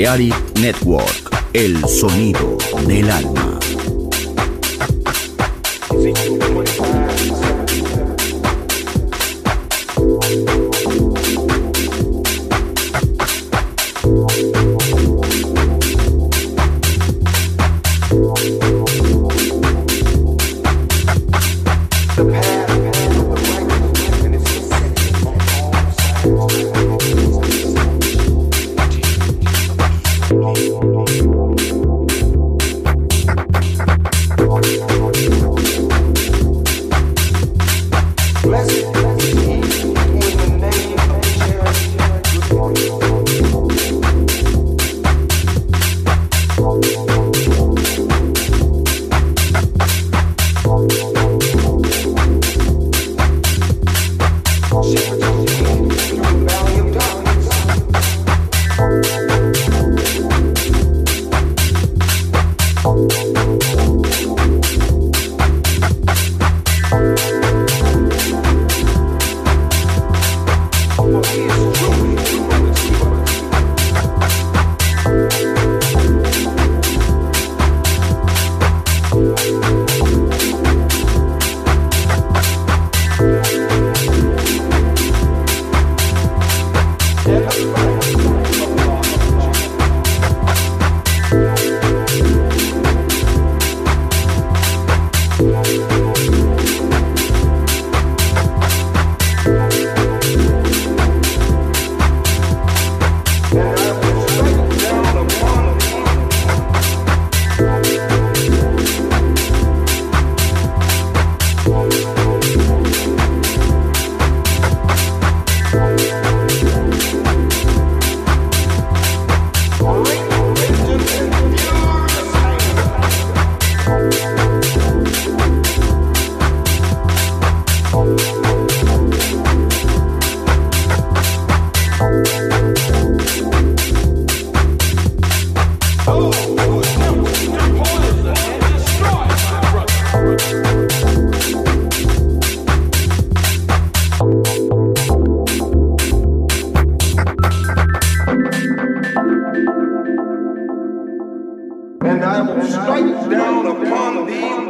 Balearic Network, el sonido del alma. I will strike down upon thee.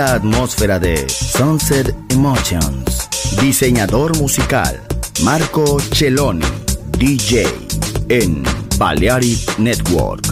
Atmósfera de Sunset Emotions. Diseñador musical Marco Celloni, DJ en Balearic Network.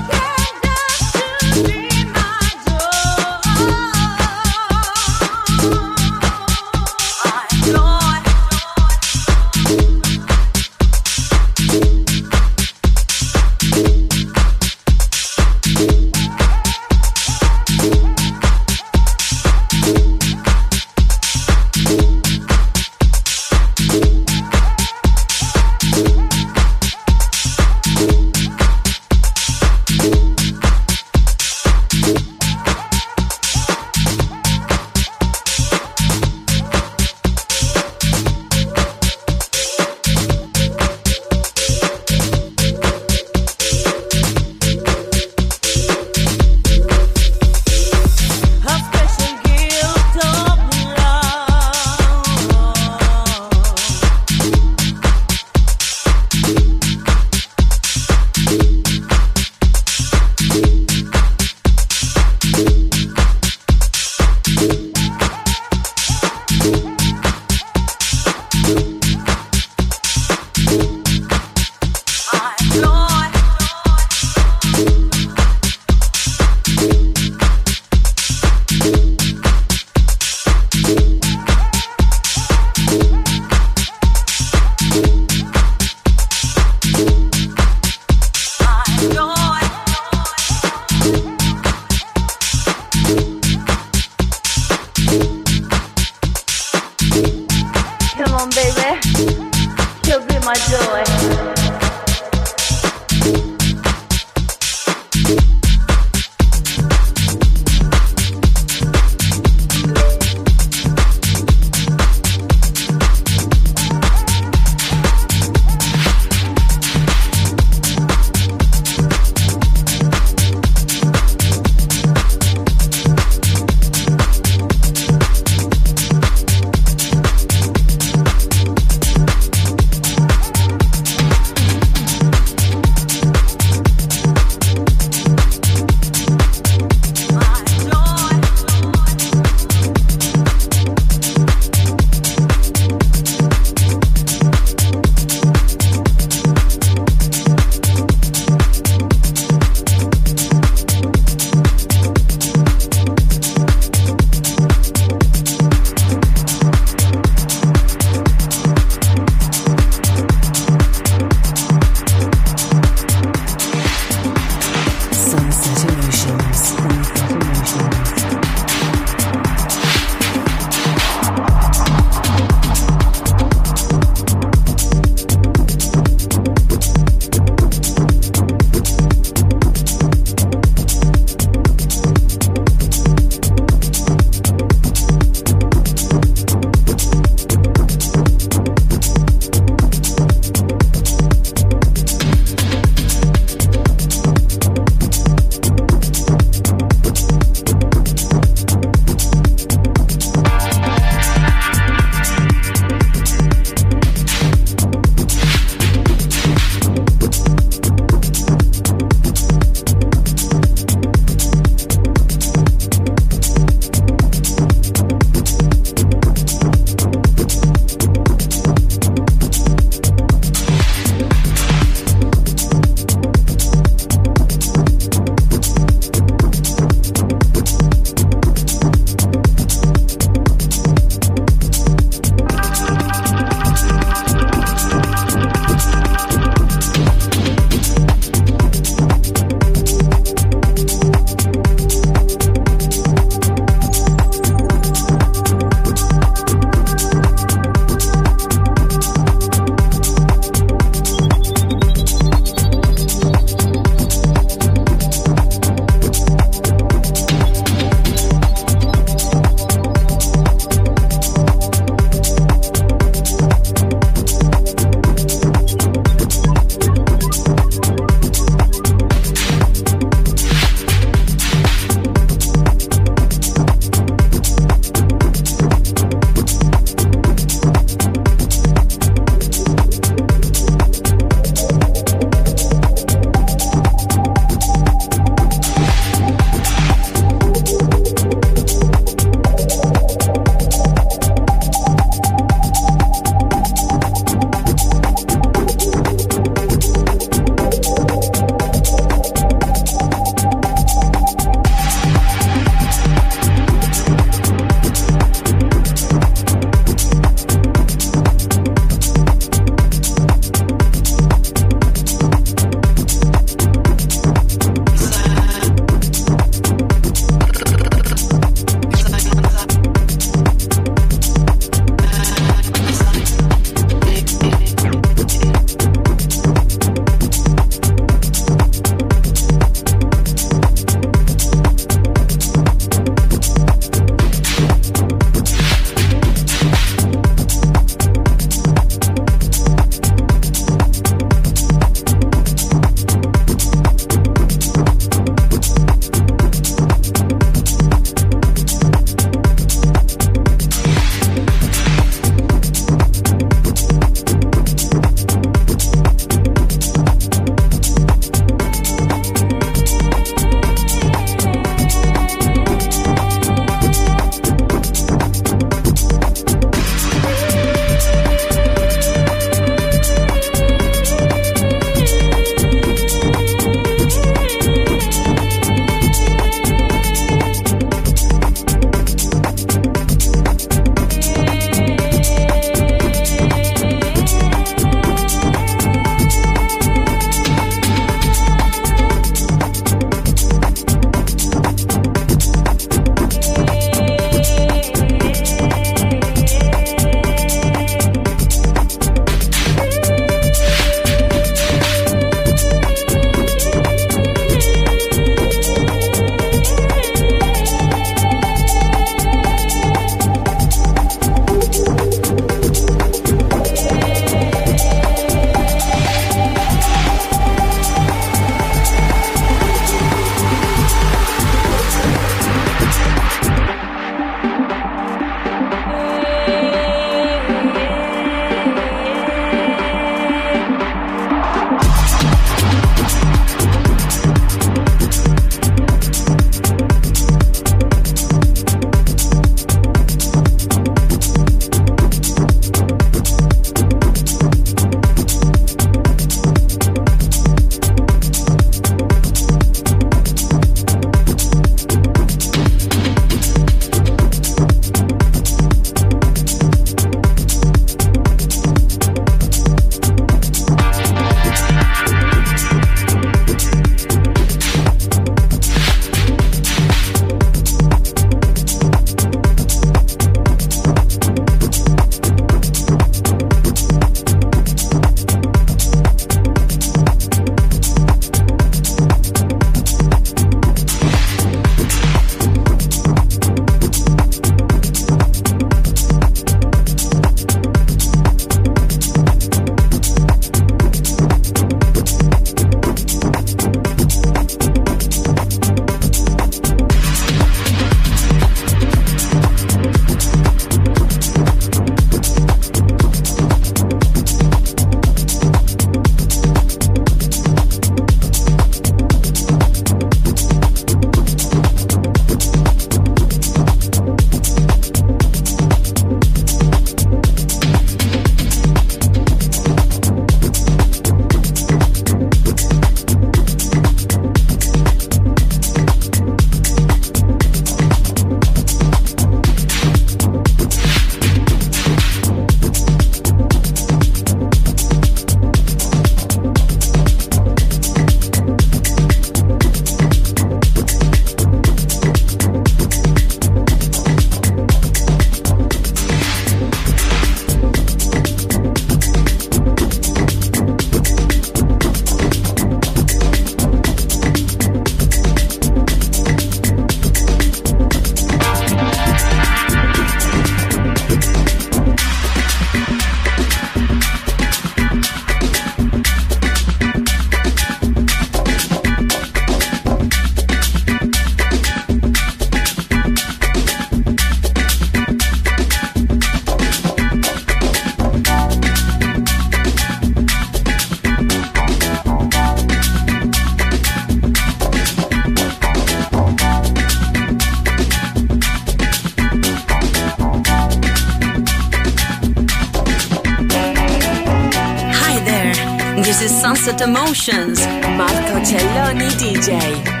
Sunset Emotions. Marco Celloni DJ.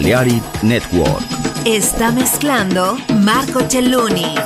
Balearic Network. Está mezclando Marco Celluni.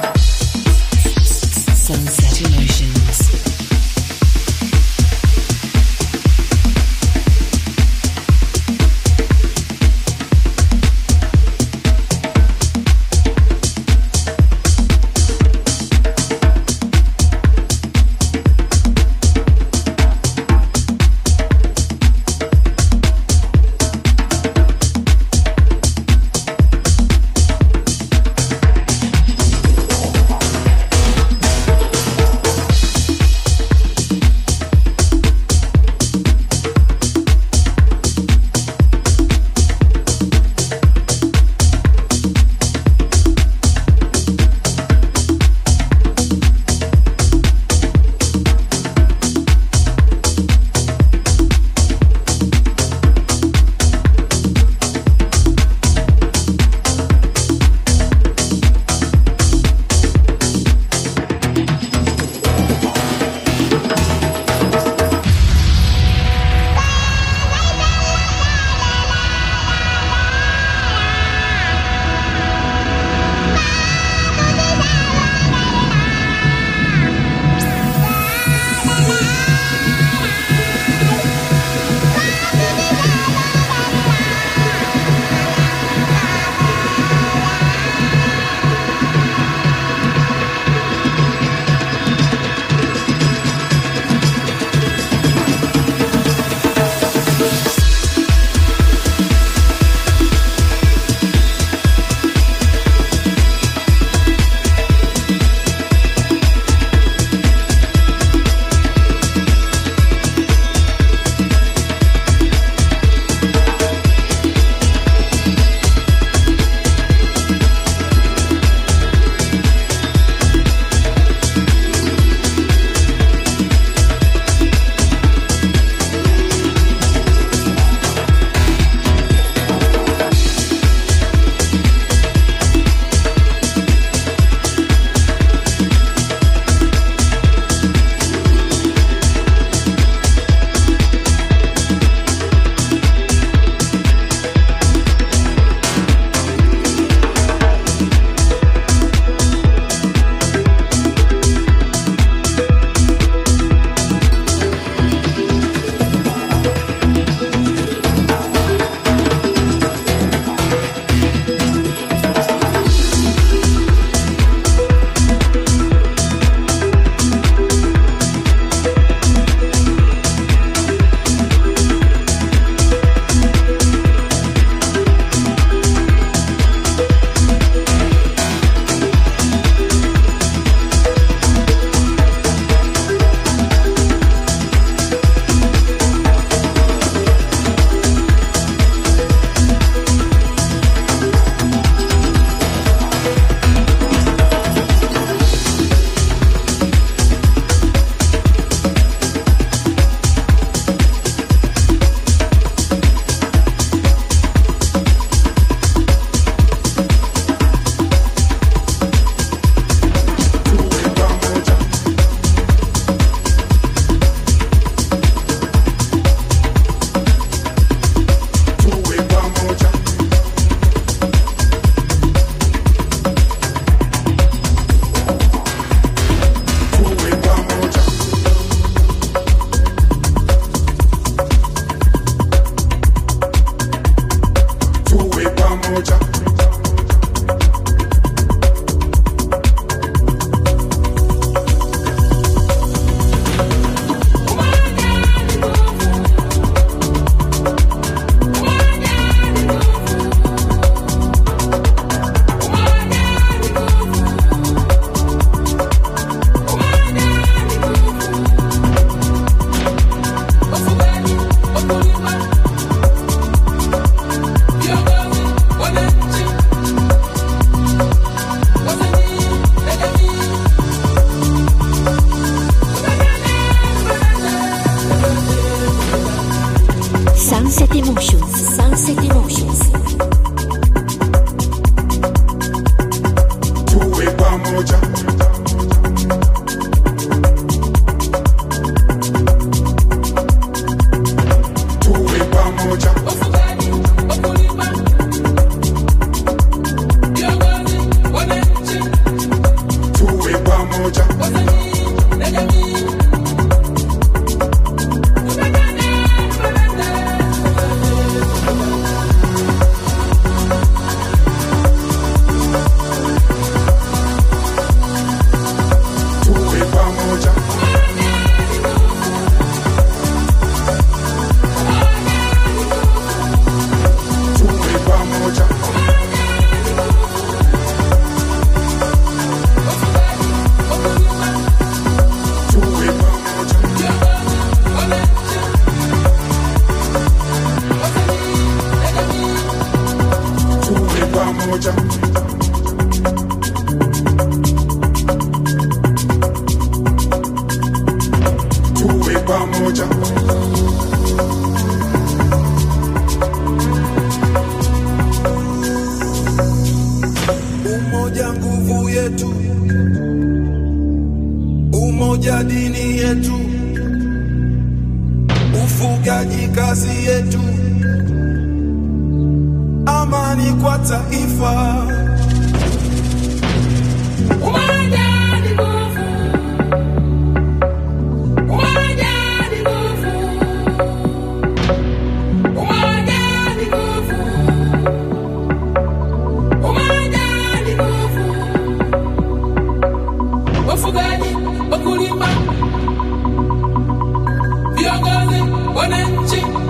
one engine.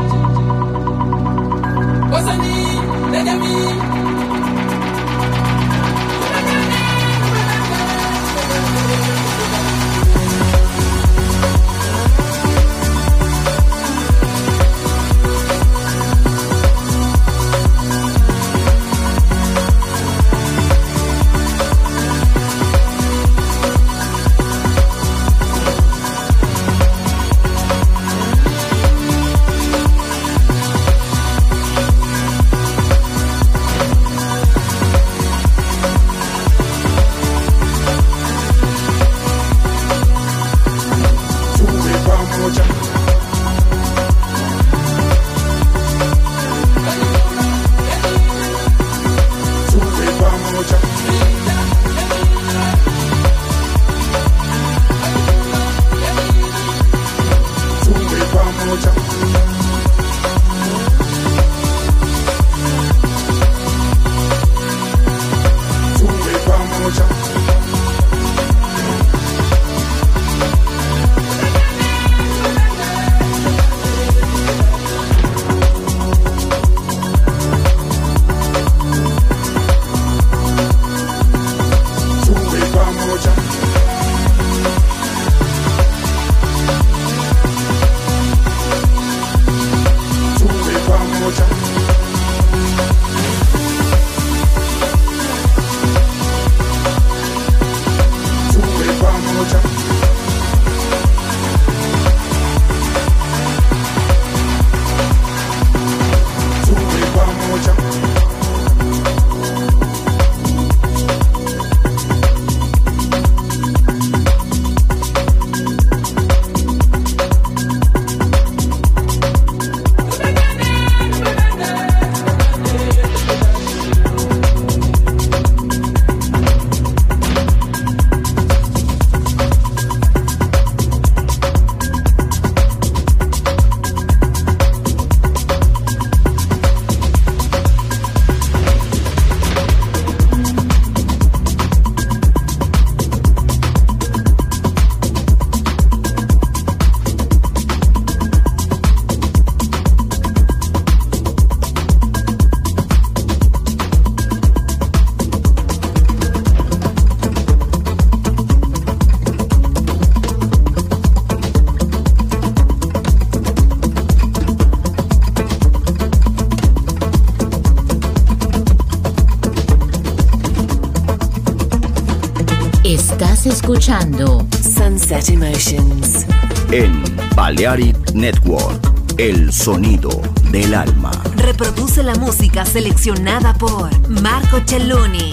Escuchando Sunset Emotions. en Balearic Network. El sonido del alma. Reproduce la música seleccionada por Marco Celloni.